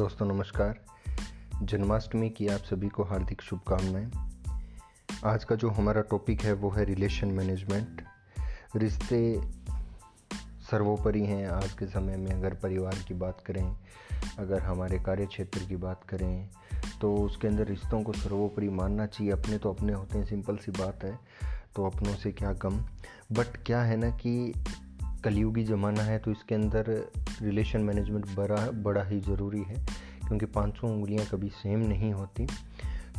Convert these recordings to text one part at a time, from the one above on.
दोस्तों, नमस्कार। जन्माष्टमी की आप सभी को हार्दिक शुभकामनाएँ। आज का जो हमारा टॉपिक है, वो है रिलेशन मैनेजमेंट रिश्ते सर्वोपरि हैं आज के समय में, अगर परिवार की बात करें, अगर हमारे कार्य क्षेत्र की बात करें तो उसके अंदर रिश्तों को सर्वोपरि मानना चाहिए। अपने तो अपने होते हैं सिंपल सी बात है तो अपनों से क्या कम? बट क्या है ना कि कलयुगी ज़माना है तो इसके अंदर रिलेशन मैनेजमेंट बड़ा बड़ा ही ज़रूरी है, क्योंकि पाँचों उंगलियाँ कभी सेम नहीं होती।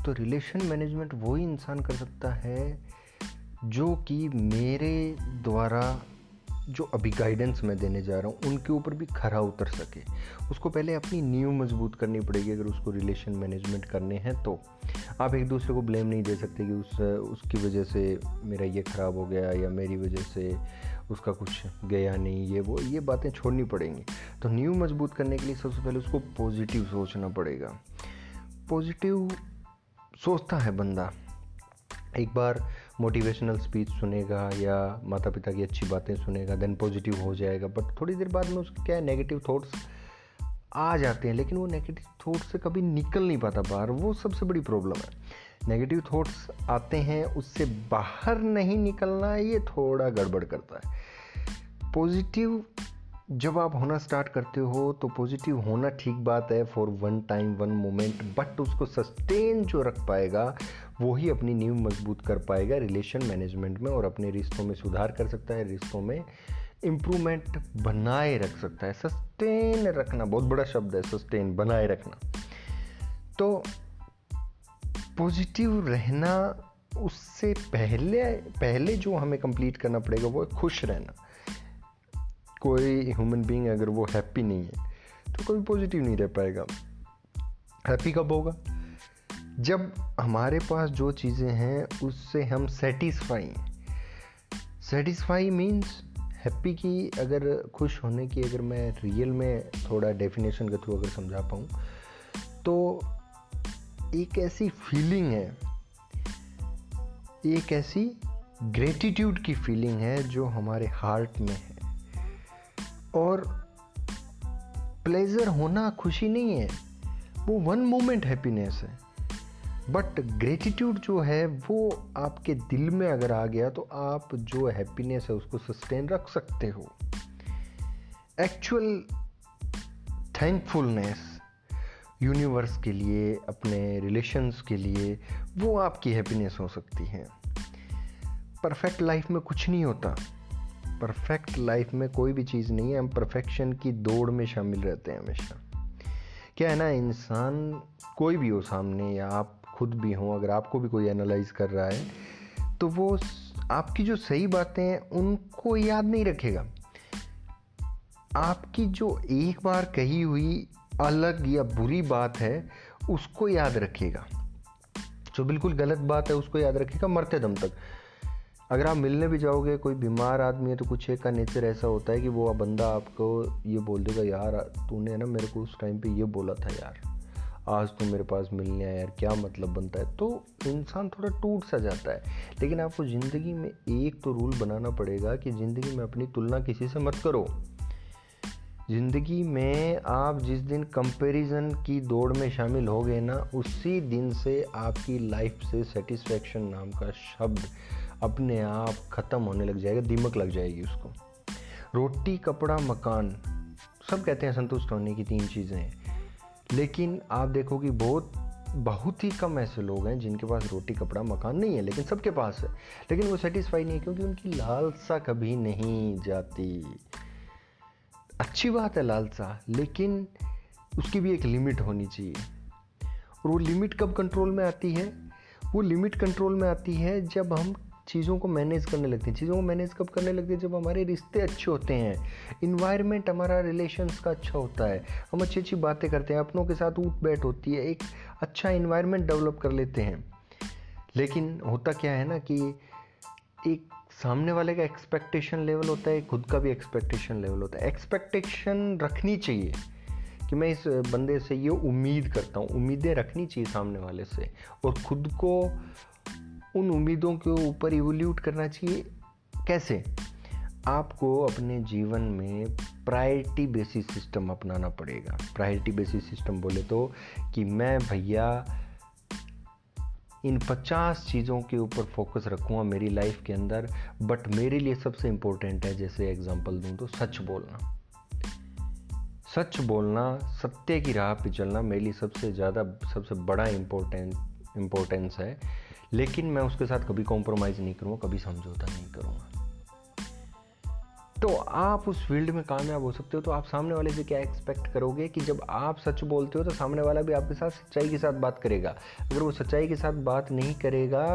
तो रिलेशन मैनेजमेंट वही इंसान कर सकता है, जो कि मेरे द्वारा जो अभी गाइडेंस मैं देने जा रहा हूँ, उनके ऊपर भी खरा उतर सके। उसको पहले अपनी नींव मज़बूत करनी पड़ेगी अगर उसको रिलेशन मैनेजमेंट करने हैं तो। आप एक दूसरे को ब्लेम नहीं दे सकते कि उस, उसकी वजह से मेरा ये ख़राब हो गया या मेरी वजह से उसका कुछ गया नहीं, ये वो, ये बातें छोड़नी पड़ेंगी। तो न्यू मज़बूत करने के लिए सबसे पहले उसको पॉजिटिव सोचना पड़ेगा। पॉजिटिव सोचता है बंदा। एक बार मोटिवेशनल स्पीच सुनेगा या माता पिता की अच्छी बातें सुनेगा देन पॉजिटिव हो जाएगा। बट थोड़ी देर बाद में उसके क्या है नेगेटिव थॉट्स आ जाते हैं, लेकिन वो नेगेटिव थॉट से कभी निकल नहीं पाता बाहर। वो सबसे बड़ी प्रॉब्लम है। नेगेटिव थॉट्स आते हैं, उससे बाहर नहीं निकलना, ये थोड़ा गड़बड़ करता है। पॉजिटिव जब आप होना स्टार्ट करते हो तो पॉजिटिव होना ठीक बात है for one time one moment but उसको सस्टेन जो रख पाएगा वो ही अपनी नींव मज़बूत कर पाएगा रिलेशन मैनेजमेंट में और अपने रिश्तों में सुधार कर सकता है, रिश्तों में इम्प्रूवमेंट बनाए रख सकता है। सस्टेन रखना, बहुत बड़ा शब्द है सस्टेन बनाए रखना। तो पॉजिटिव रहना, उससे पहले पहले जो हमें कंप्लीट करना पड़ेगा, वो है खुश रहना। कोई ह्यूमन बीइंग अगर वो हैप्पी नहीं है तो कभी पॉजिटिव नहीं रह पाएगा। हैप्पी कब होगा? जब हमारे पास जो चीज़ें हैं, उससे हम सेटिस्फाई हैं। सेटिस्फाई मीन्स हैप्पी की अगर खुश होने की अगर मैं रियल में थोड़ा डेफिनेशन के थ्रू अगर समझा पाऊँ तो एक ऐसी फीलिंग है, एक ऐसी ग्रेटिट्यूड की फीलिंग है जो हमारे हार्ट में है। और प्लेजर होना खुशी नहीं है। वो वन मोमेंट हैप्पीनेस है। बट ग्रेटिट्यूड जो है, वो आपके दिल में अगर आ गया तो आप जो हैप्पीनेस है, उसको सस्टेन रख सकते हो। एक्चुअल थैंकफुलनेस यूनिवर्स के लिए, अपने रिलेशंस के लिए, वो आपकी हैप्पीनेस हो सकती है। परफेक्ट लाइफ में कुछ नहीं होता। परफेक्ट लाइफ में कोई भी चीज़ नहीं है, हम परफेक्शन की दौड़ में शामिल रहते हैं हमेशा। क्या है ना, इंसान कोई भी हो सामने या आप खुद भी हों, अगर आपको भी कोई एनालाइज कर रहा है तो वो आपकी जो सही बातें हैं, उनको याद नहीं रखेगा। आपकी जो एक बार कही हुई अलग या बुरी बात है, उसको याद रखेगा। जो बिल्कुल गलत बात है, उसको याद रखेगा मरते दम तक। अगर आप मिलने भी जाओगे, कोई बीमार आदमी है तो कुछ एक का नेचर ऐसा होता है कि वो बंदा आपको ये बोल देगा, यार तूने ना मेरे को उस टाइम पे ये बोला था यार। आज तो मेरे पास मिलने आया यार, क्या मतलब बनता है? तो इंसान थोड़ा टूट सा जाता है। लेकिन आपको ज़िंदगी में एक तो रूल बनाना पड़ेगा कि ज़िंदगी में अपनी तुलना किसी से मत करो। ज़िंदगी में आप जिस दिन कंपैरिजन की दौड़ में शामिल हो गए ना, उसी दिन से आपकी लाइफ से सेटिस्फैक्शन नाम का शब्द अपने आप ख़त्म होने लग जाएगा, दीमक लग जाएगी उसको। रोटी, कपड़ा, मकान, सब कहते हैं संतुष्ट होने की तीन चीज़ें। हैं लेकिन आप देखो कि बहुत बहुत ही कम ऐसे लोग हैं जिनके पास रोटी, कपड़ा, मकान नहीं है, लेकिन सबके पास है। लेकिन वो सेटिस्फाई नहीं है क्योंकि उनकी लालसा कभी नहीं जाती। अच्छी बात है लालसा, लेकिन उसकी भी एक लिमिट होनी चाहिए। और वो लिमिट कब कंट्रोल में आती है? वो लिमिट कंट्रोल में आती है जब हम चीज़ों को मैनेज करने लगते हैं। चीज़ों को मैनेज कब करने लगते हैं? जब हमारे रिश्ते अच्छे होते हैं। इन्वायरमेंट हमारा रिलेशंस का अच्छा होता है। हम अच्छी अच्छी बातें करते हैं। अपनों के साथ उठ बैठ होती है। एक अच्छा इन्वायरमेंट डेवलप कर लेते हैं। लेकिन होता क्या है ना कि एक सामने वाले का एक्सपेक्टेशन लेवल होता है, खुद का भी एक्सपेक्टेशन लेवल होता है। एक्सपेक्टेशन रखनी चाहिए कि मैं इस बंदे से ये उम्मीद करता हूँ। उम्मीदें रखनी चाहिए सामने वाले से। और खुद को उन उम्मीदों के ऊपर इवोल्यूट करना चाहिए। कैसे? आपको अपने जीवन में प्रायोरिटी बेसिस सिस्टम अपनाना पड़ेगा। प्रायोरिटी बेसिस सिस्टम बोले तो कि मैं भैया इन पचास चीज़ों के ऊपर फोकस रखूँगा मेरी लाइफ के अंदर बट मेरे लिए सबसे इम्पोर्टेंट है, जैसे एग्जांपल दूँ तो सच बोलना। सच बोलना, सत्य की राह पे चलना मेरे लिए सबसे ज़्यादा, सबसे बड़ा इम्पोर्टेंट इम्पोर्टेंस है। लेकिन मैं उसके साथ कभी कॉम्प्रोमाइज़ नहीं करूँगा कभी समझौता नहीं करूँगा। तो आप उस फ़ील्ड में कामयाब हो सकते हो तो आप सामने वाले से क्या एक्सपेक्ट करोगे कि जब आप सच बोलते हो तो सामने वाला भी आपके साथ सच्चाई के साथ बात करेगा। अगर वो सच्चाई के साथ बात नहीं करेगा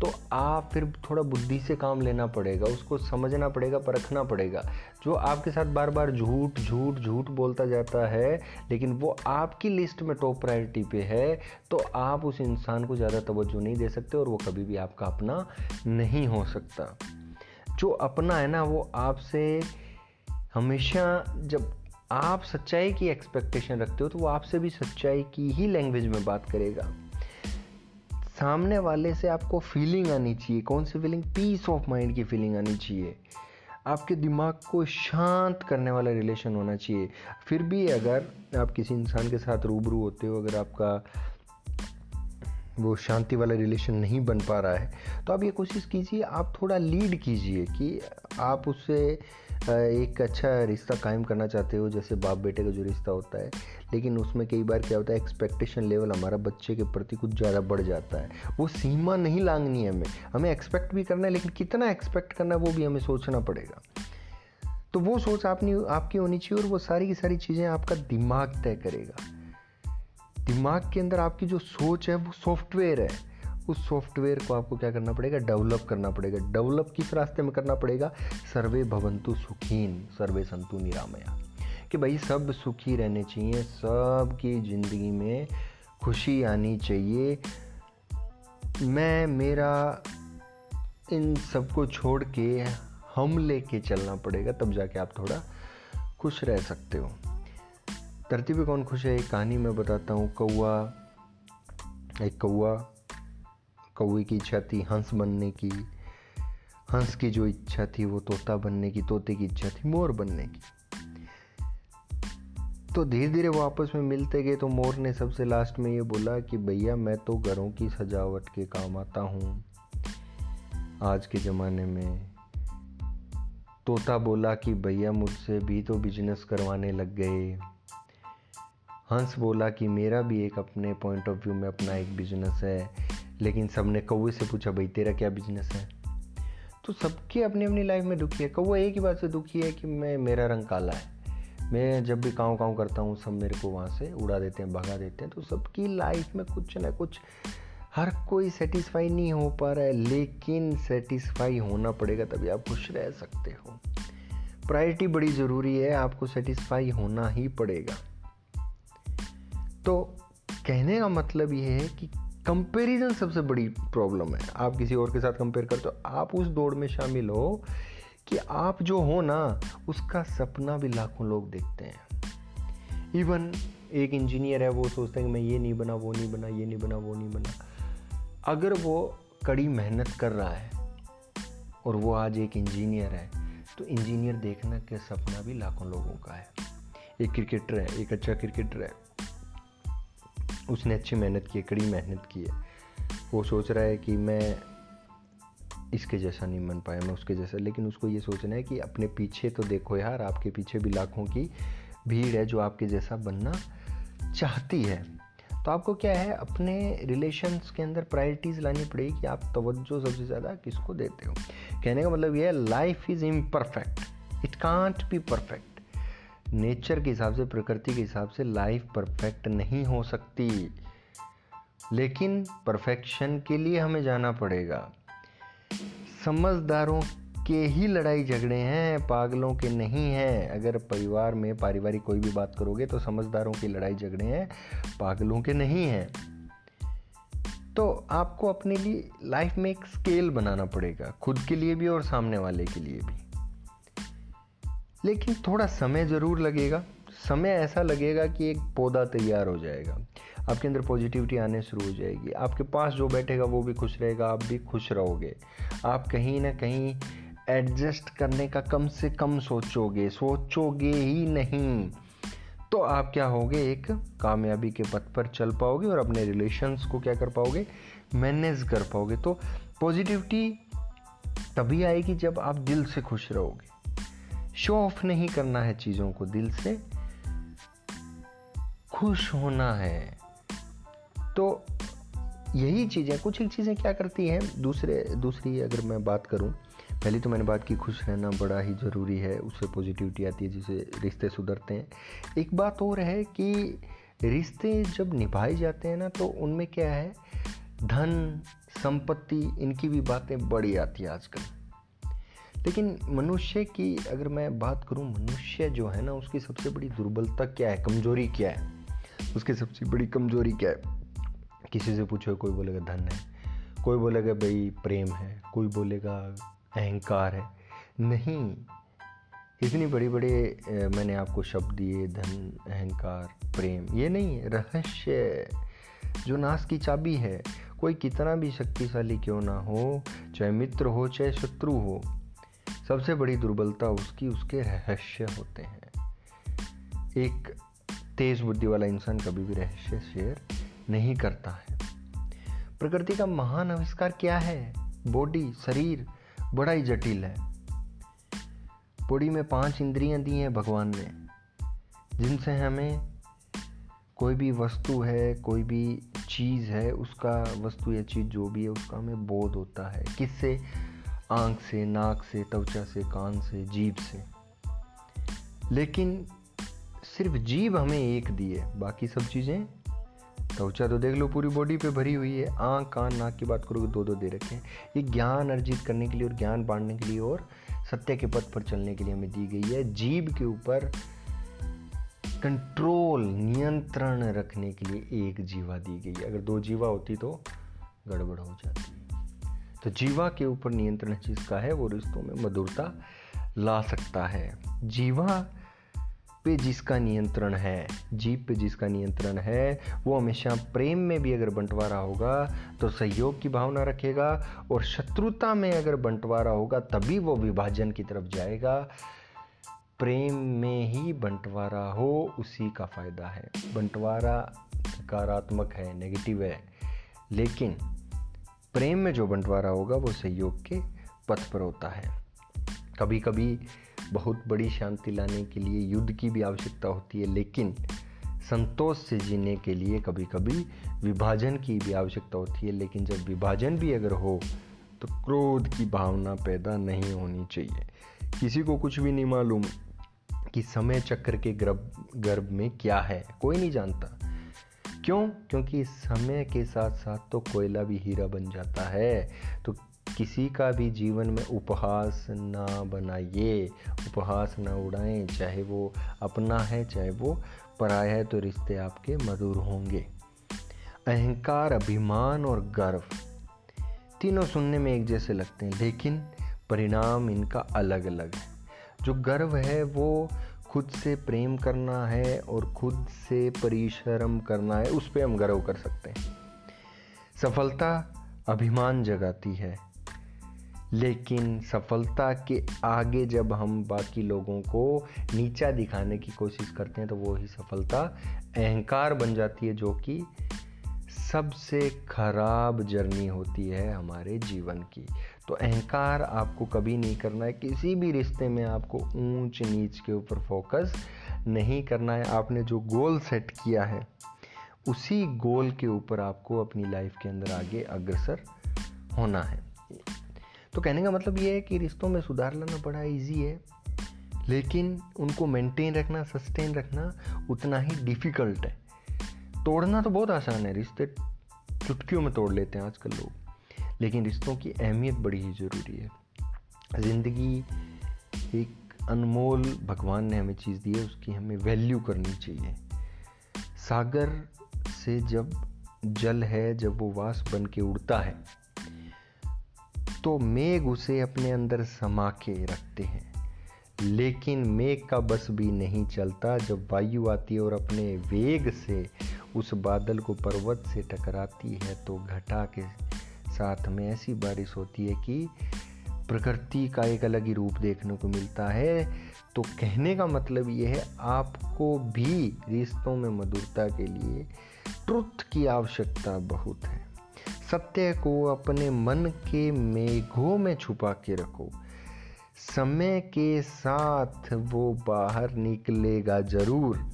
तो आप फिर थोड़ा बुद्धि से काम लेना पड़ेगा, उसको समझना पड़ेगा, परखना पड़ेगा। जो आपके साथ बार बार झूठ झूठ झूठ बोलता जाता है, लेकिन वो आपकी लिस्ट में टॉप प्रायोरिटी पे है तो आप उस इंसान को ज़्यादा तवज्जो नहीं दे सकते और वो कभी भी आपका अपना नहीं हो सकता। जो अपना है ना, वो आपसे हमेशा जब आप सच्चाई की एक्सपेक्टेशन रखते हो तो वो आपसे भी सच्चाई की ही लैंग्वेज में बात करेगा। सामने वाले से आपको फीलिंग आनी चाहिए। कौन सी फीलिंग पीस ऑफ़ माइंड की फीलिंग आनी चाहिए। आपके दिमाग को शांत करने वाला रिलेशन होना चाहिए। फिर भी अगर आप किसी इंसान के साथ रूबरू होते हो, अगर आपका वो शांति वाला रिलेशन नहीं बन पा रहा है तो आप ये कोशिश कीजिए, आप थोड़ा लीड कीजिए कि आप उससे एक अच्छा रिश्ता कायम करना चाहते हो, जैसे बाप बेटे का जो रिश्ता होता है, लेकिन उसमें कई बार क्या होता है एक्सपेक्टेशन लेवल हमारा बच्चे के प्रति कुछ ज़्यादा बढ़ जाता है। वो सीमा नहीं लांगनी है हमें हमें एक्सपेक्ट भी करना है, लेकिन कितना एक्सपेक्ट करना है, वो भी हमें सोचना पड़ेगा। तो वो सोच आपने, आपकी होनी चाहिए और वो सारी की सारी चीज़ें आपका दिमाग तय करेगा। दिमाग के अंदर आपकी जो सोच है, वो सॉफ्टवेयर है। उस सॉफ्टवेयर को आपको क्या करना पड़ेगा? डेवलप करना पड़ेगा। डेवलप किस रास्ते में करना पड़ेगा? सर्वे भवंतु सुखीन, सर्वे संतु निरामया। कि भाई, सब सुखी रहने चाहिए सब की ज़िंदगी में खुशी आनी चाहिए। मैं, मेरा, इन सबको छोड़ के हम लेके चलना पड़ेगा, तब जाके आप थोड़ा खुश रह सकते हो। धरती पे कौन खुश है? एक कहानी मैं बताता हूँ। कौआ एक कौआ कौए की इच्छा थी हंस बनने की। हंस की जो इच्छा थी वो तोता बनने की, तोते की इच्छा थी मोर बनने की। तो धीरे धीरे वो आपस में मिलते गए तो मोर ने सबसे लास्ट में ये बोला कि, भैया, मैं तो घरों की सजावट के काम आता हूँ। आज के ज़माने में तोता बोला कि, भैया, मुझसे भी तो बिज़नेस करवाने लग गए। हंस बोला कि मेरा भी एक अपने पॉइंट ऑफ़ व्यू में अपना एक बिज़नेस है, लेकिन सबने कौए से पूछा, भाई, तेरा क्या बिज़नेस है? तो सबके अपनी अपनी लाइफ में दुखी है। कौआ एक ही बात से दुखी है कि मैं, मेरा रंग काला है। मैं जब भी काँव काँव करता हूँ, सब मेरे को वहाँ से उड़ा देते हैं, भगा देते हैं। तो सबकी लाइफ में कुछ ना कुछ, हर कोई सेटिस्फाई नहीं हो पा रहा है, लेकिन सेटिस्फाई होना पड़ेगा तभी आप खुश रह सकते हो। प्रायोरिटी बड़ी ज़रूरी है, आपको सेटिस्फाई होना ही पड़ेगा। कहने का मतलब ये है कि कंपैरिजन सबसे बड़ी प्रॉब्लम है। आप किसी और के साथ कंपेयर करते हो, आप उस दौड़ में शामिल हो कि आप जो हो ना, उसका सपना भी लाखों लोग देखते हैं। इवन एक इंजीनियर है, वो सोचते हैं कि मैं ये नहीं बना, वो नहीं बना, ये नहीं बना, वो नहीं बना। अगर वो कड़ी मेहनत कर रहा है और वो आज एक इंजीनियर है तो इंजीनियर देखना के सपना भी लाखों लोगों का है। एक क्रिकेटर है, एक अच्छा क्रिकेटर है। उसने अच्छी मेहनत की, कड़ी मेहनत की है। वो सोच रहा है कि मैं इसके जैसा नहीं बन पाया, मैं उसके जैसा। लेकिन उसको ये सोचना है कि अपने पीछे तो देखो यार, आपके पीछे भी लाखों की भीड़ है जो आपके जैसा बनना चाहती है। तो आपको क्या है, अपने रिलेशन्स के अंदर प्रायोरिटीज़ लानी पड़ेगी कि आप तवज्जो सबसे ज़्यादा किसको देते हो? कहने का मतलब ये है life is imperfect it can't be perfect nature के हिसाब से, प्रकृति के हिसाब से लाइफ परफेक्ट नहीं हो सकती। लेकिन परफेक्शन के लिए हमें जाना पड़ेगा। समझदारों के ही लड़ाई झगड़े हैं, पागलों के नहीं हैं। अगर परिवार में पारिवारिक कोई भी बात करोगे तो समझदारों की लड़ाई झगड़े हैं, पागलों के नहीं हैं। तो आपको अपने लिए लाइफ में एक स्केल बनाना पड़ेगा, खुद के लिए भी और सामने वाले के लिए भी। लेकिन थोड़ा समय ज़रूर लगेगा। समय ऐसा लगेगा कि एक पौधा तैयार हो जाएगा। आपके अंदर पॉजिटिविटी आने शुरू हो जाएगी। आपके पास जो बैठेगा, वो भी खुश रहेगा, आप भी खुश रहोगे। आप कहीं ना कहीं एडजस्ट करने का कम से कम सोचोगे। सोचोगे ही नहीं। तो आप क्या होगे? एक कामयाबी के पथ पर चल पाओगे और अपने रिलेशंस को क्या कर पाओगे? मैनेज कर पाओगे। तो पॉजिटिविटी तभी आएगी जब आप दिल से खुश रहोगे। शो ऑफ़ नहीं करना है चीज़ों को दिल से। खुश होना है। तो यही चीज़ें, कुछ एक चीज़ें क्या करती हैं? दूसरे, दूसरी अगर मैं बात करूँ, पहले तो मैंने बात की खुश रहना बड़ा ही ज़रूरी है, उससे पॉजिटिविटी आती है जिससे रिश्ते सुधरते हैं। एक बात और है कि रिश्ते जब निभाए जाते हैं ना तो उनमें क्या है? धन, संपत्ति, इनकी भी बातें बड़ी आती है आजकल। लेकिन मनुष्य की अगर मैं बात करूँ, मनुष्य जो है ना, उसकी सबसे बड़ी दुर्बलता क्या है? कमज़ोरी क्या है? उसकी सबसे बड़ी कमज़ोरी क्या है? किसी से पूछो, कोई बोलेगा धन है, कोई बोलेगा भाई प्रेम है, कोई बोलेगा अहंकार है। नहीं, इतनी बड़ी बड़े मैंने आपको शब्द दिए, धन, अहंकार, प्रेम, ये नहीं रहस्य, जो नाश की चाबी है, कोई कितना भी शक्तिशाली क्यों ना हो, चाहे मित्र हो, चाहे शत्रु हो सबसे बड़ी दुर्बलता उसकी, उसके रहस्य होते हैं। एक तेज बुद्धि वाला इंसान कभी भी रहस्य शेयर नहीं करता है। प्रकृति का महान आविष्कार क्या है? बॉडी, शरीर बड़ा ही जटिल है। बॉडी में पाँच इंद्रियाँ दी हैं भगवान ने, जिनसे हमें कोई भी वस्तु है, कोई भी चीज़ है, उसका वस्तु या चीज़ जो भी है, उसका हमें बोध होता है। किससे? आँख से, नाक से, त्वचा से, कान से, जीभ से। लेकिन सिर्फ़ जीभ हमें एक दी है, बाकी सब चीज़ें? त्वचा तो देख लो, पूरी बॉडी पे भरी हुई है। आँख, कान, नाक की बात करोगे दो दो दे रखे हैं। ये ज्ञान अर्जित करने के लिए और ज्ञान बांटने के लिए और सत्य के पथ पर चलने के लिए हमें दी गई है। जीभ के ऊपर कंट्रोल नियंत्रण रखने के लिए एक जीवा दी गई है। अगर दो जीवा होती तो गड़बड़ हो जाती। तो जीवा के ऊपर नियंत्रण जिसका है, वो रिश्तों में मधुरता ला सकता है। जीवा पे जिसका नियंत्रण है, जीव पे जिसका नियंत्रण है, वो हमेशा प्रेम में भी अगर बंटवारा होगा तो सहयोग की भावना रखेगा और शत्रुता में अगर बंटवारा होगा, तभी वो विभाजन की तरफ़ जाएगा। प्रेम में ही बंटवारा हो, उसी का फ़ायदा है। बंटवारा सकारात्मक है, नेगेटिव है। लेकिन प्रेम में जो बंटवारा होगा, वो सहयोग के पथ पर होता है। कभी कभी बहुत बड़ी शांति लाने के लिए युद्ध की भी आवश्यकता होती है, लेकिन संतोष से जीने के लिए कभी कभी विभाजन की भी आवश्यकता होती है। लेकिन जब विभाजन भी अगर हो तो क्रोध की भावना पैदा नहीं होनी चाहिए। किसी को कुछ भी नहीं मालूम कि समय चक्र के गर्भ गर्भ में क्या है, कोई नहीं जानता। क्यों? क्योंकि समय के साथ साथ तो कोयला भी हीरा बन जाता है। तो किसी का भी जीवन में उपहास ना बनाइए, उपहास ना उड़ाएँ, चाहे वो अपना है, चाहे वो पराया है तो रिश्ते आपके मधुर होंगे। अहंकार, अभिमान और गर्व तीनों सुनने में एक जैसे लगते हैं, लेकिन परिणाम इनका अलग अलग है। जो गर्व है, वो खुद से प्रेम करना है और खुद से परिश्रम करना है, उस पर हम गर्व कर सकते हैं। सफलता अभिमान जगाती है। लेकिन सफलता के आगे जब हम बाकी लोगों को नीचा दिखाने की कोशिश करते हैं तो वो ही सफलता अहंकार बन जाती है, जो कि सबसे खराब जर्नी होती है हमारे जीवन की। तो अहंकार आपको कभी नहीं करना है। किसी भी रिश्ते में आपको ऊंच नीच के ऊपर फोकस नहीं करना है। आपने जो गोल सेट किया है, उसी गोल के ऊपर आपको अपनी लाइफ के अंदर आगे अग्रसर होना है। तो कहने का मतलब ये है कि रिश्तों में सुधार लाना बड़ा इजी है, लेकिन उनको मेंटेन रखना सस्टेन रखना उतना ही डिफ़िकल्ट है। तोड़ना तो बहुत आसान है। रिश्ते चुटकियों में तोड़ लेते हैं आजकल लोग। लेकिन रिश्तों की अहमियत बड़ी ही ज़रूरी है। ज़िंदगी एक अनमोल भगवान ने हमें चीज़ दी है, उसकी हमें वैल्यू करनी चाहिए। सागर से जब जल है, जब वो वास बन के उड़ता है तो मेघ उसे अपने अंदर समा के रखते हैं। लेकिन मेघ का बस भी नहीं चलता। जब वायु आती है और अपने वेग से उस बादल को पर्वत से टकराती है तो घटा के साथ में ऐसी बारिश होती है कि प्रकृति का एक अलग ही रूप देखने को मिलता है। तो कहने का मतलब ये है, आपको भी रिश्तों में मधुरता के लिए ट्रुथ की आवश्यकता बहुत है। सत्य को अपने मन के मेघों में छुपा के रखो। समय के साथ वो बाहर निकलेगा ज़रूर।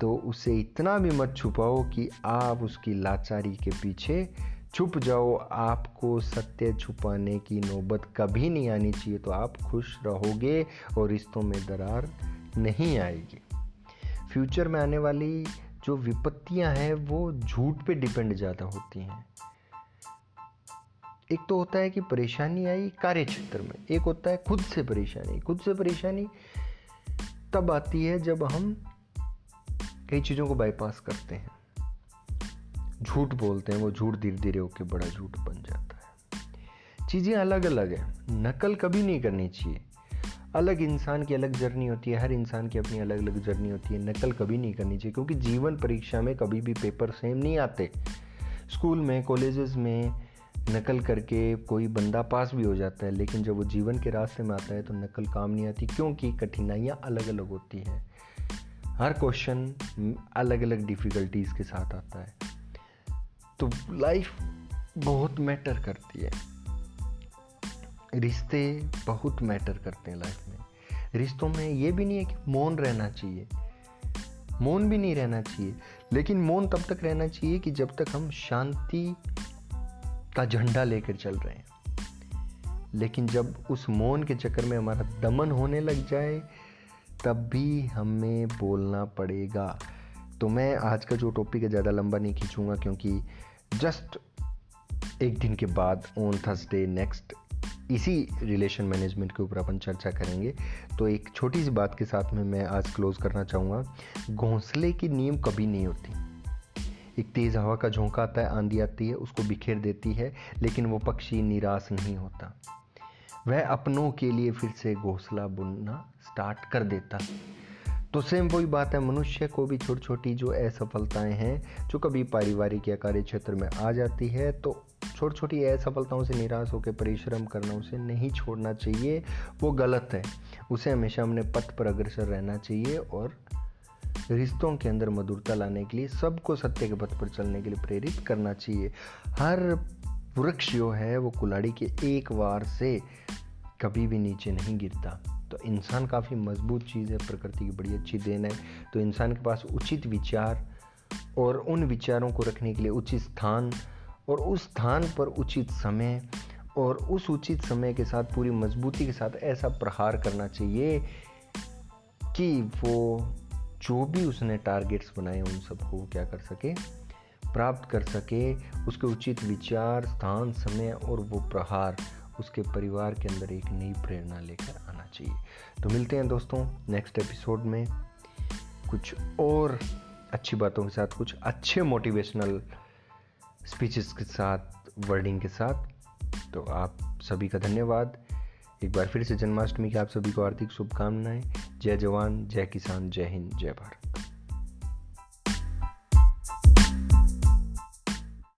तो उसे इतना भी मत छुपाओ कि आप उसकी लाचारी के पीछे छुप जाओ, आपको सत्य छुपाने की नौबत कभी नहीं आनी चाहिए तो आप खुश रहोगे और रिश्तों में दरार नहीं आएगी। फ्यूचर में आने वाली जो विपत्तियाँ हैं, वो झूठ पे डिपेंड ज़्यादा होती हैं। एक तो होता है कि परेशानी आई कार्य क्षेत्र में, एक होता है खुद से परेशानी। खुद से परेशानी तब आती है जब हम कई चीज़ों को बाईपास करते हैं। झूठ बोलते हैं, वो झूठ धीरे धीरे होकर बड़ा झूठ बन जाता है। चीज़ें अलग अलग है। नकल कभी नहीं करनी चाहिए। अलग इंसान की अलग जर्नी होती है, हर इंसान की अपनी अलग अलग जर्नी होती है। नकल कभी नहीं करनी चाहिए, क्योंकि जीवन परीक्षा में कभी भी पेपर सेम नहीं आते। स्कूल में, कॉलेजेस में नकल करके कोई बंदा पास भी हो जाता है, लेकिन जब वो जीवन के रास्ते में आता है तो नकल काम नहीं आती, क्योंकि कठिनाइयाँ अलग अलग होती हैं। हर क्वेश्चन अलग अलग डिफ़िकल्टीज़ के साथ आता है। तो लाइफ बहुत मैटर करती है। रिश्ते बहुत मैटर करते हैं लाइफ में। रिश्तों में ये भी नहीं है कि मौन रहना चाहिए। मौन भी नहीं रहना चाहिए। लेकिन मौन तब तक रहना चाहिए कि जब तक हम शांति का झंडा लेकर चल रहे हैं। लेकिन जब उस मौन के चक्कर में हमारा दमन होने लग जाए, तब भी हमें बोलना पड़ेगा। तो मैं आज का जो टॉपिक है ज़्यादा लंबा नहीं खींचूँगा क्योंकि जस्ट एक दिन के बाद ऑन थर्सडे नेक्स्ट इसी रिलेशन मैनेजमेंट के ऊपर अपन चर्चा करेंगे। तो एक छोटी सी बात के साथ में मैं आज क्लोज करना चाहूँगा। घोंसले की नींव कभी नहीं होती। एक तेज़ हवा का झोंका आता है, आंधी आती है, उसको बिखेर देती है, लेकिन वो पक्षी निराश नहीं होता। वह अपनों के लिए फिर से घोंसला बुनना स्टार्ट कर देता। तो सेम वही बात है, मनुष्य को भी छोटी छोटी जो असफलताएँ हैं, जो कभी पारिवारिक या कार्य क्षेत्र में आ जाती है तो छोटी छोटी असफलताओं से निराश होकर परिश्रम करना, उसे नहीं छोड़ना चाहिए, वो गलत है। उसे हमेशा अपने पथ पर अग्रसर रहना चाहिए और रिश्तों के अंदर मधुरता लाने के लिए, सबको सत्य के पथ पर चलने के लिए प्रेरित करना चाहिए। हर वृक्ष जो है, वो कुलाड़ी के एक बार से कभी भी नीचे नहीं गिरता। तो इंसान काफ़ी मज़बूत चीज़ है, प्रकृति की बड़ी अच्छी देन है। तो इंसान के पास उचित विचार और उन विचारों को रखने के लिए उचित स्थान और उस स्थान पर उचित समय और उस उचित समय के साथ, पूरी मजबूती के साथ ऐसा प्रहार करना चाहिए कि वो जो भी उसने टारगेट्स बनाए, उन सबको क्या कर सके, प्राप्त कर सके। उसके उचित विचार, स्थान, समय और वो प्रहार उसके परिवार के अंदर एक नई प्रेरणा लेकर चाहिए। तो मिलते हैं दोस्तों नेक्स्ट एपिसोड में। कुछ और अच्छी बातों के साथ, कुछ अच्छे मोटिवेशनल स्पीचेस के साथ वर्डिंग के साथ। तो आप सभी का धन्यवाद। एक बार फिर से जन्माष्टमी की आप सभी को हार्दिक शुभकामनाएँ। जय जवान, जय किसान, जय हिंद, जय भारत।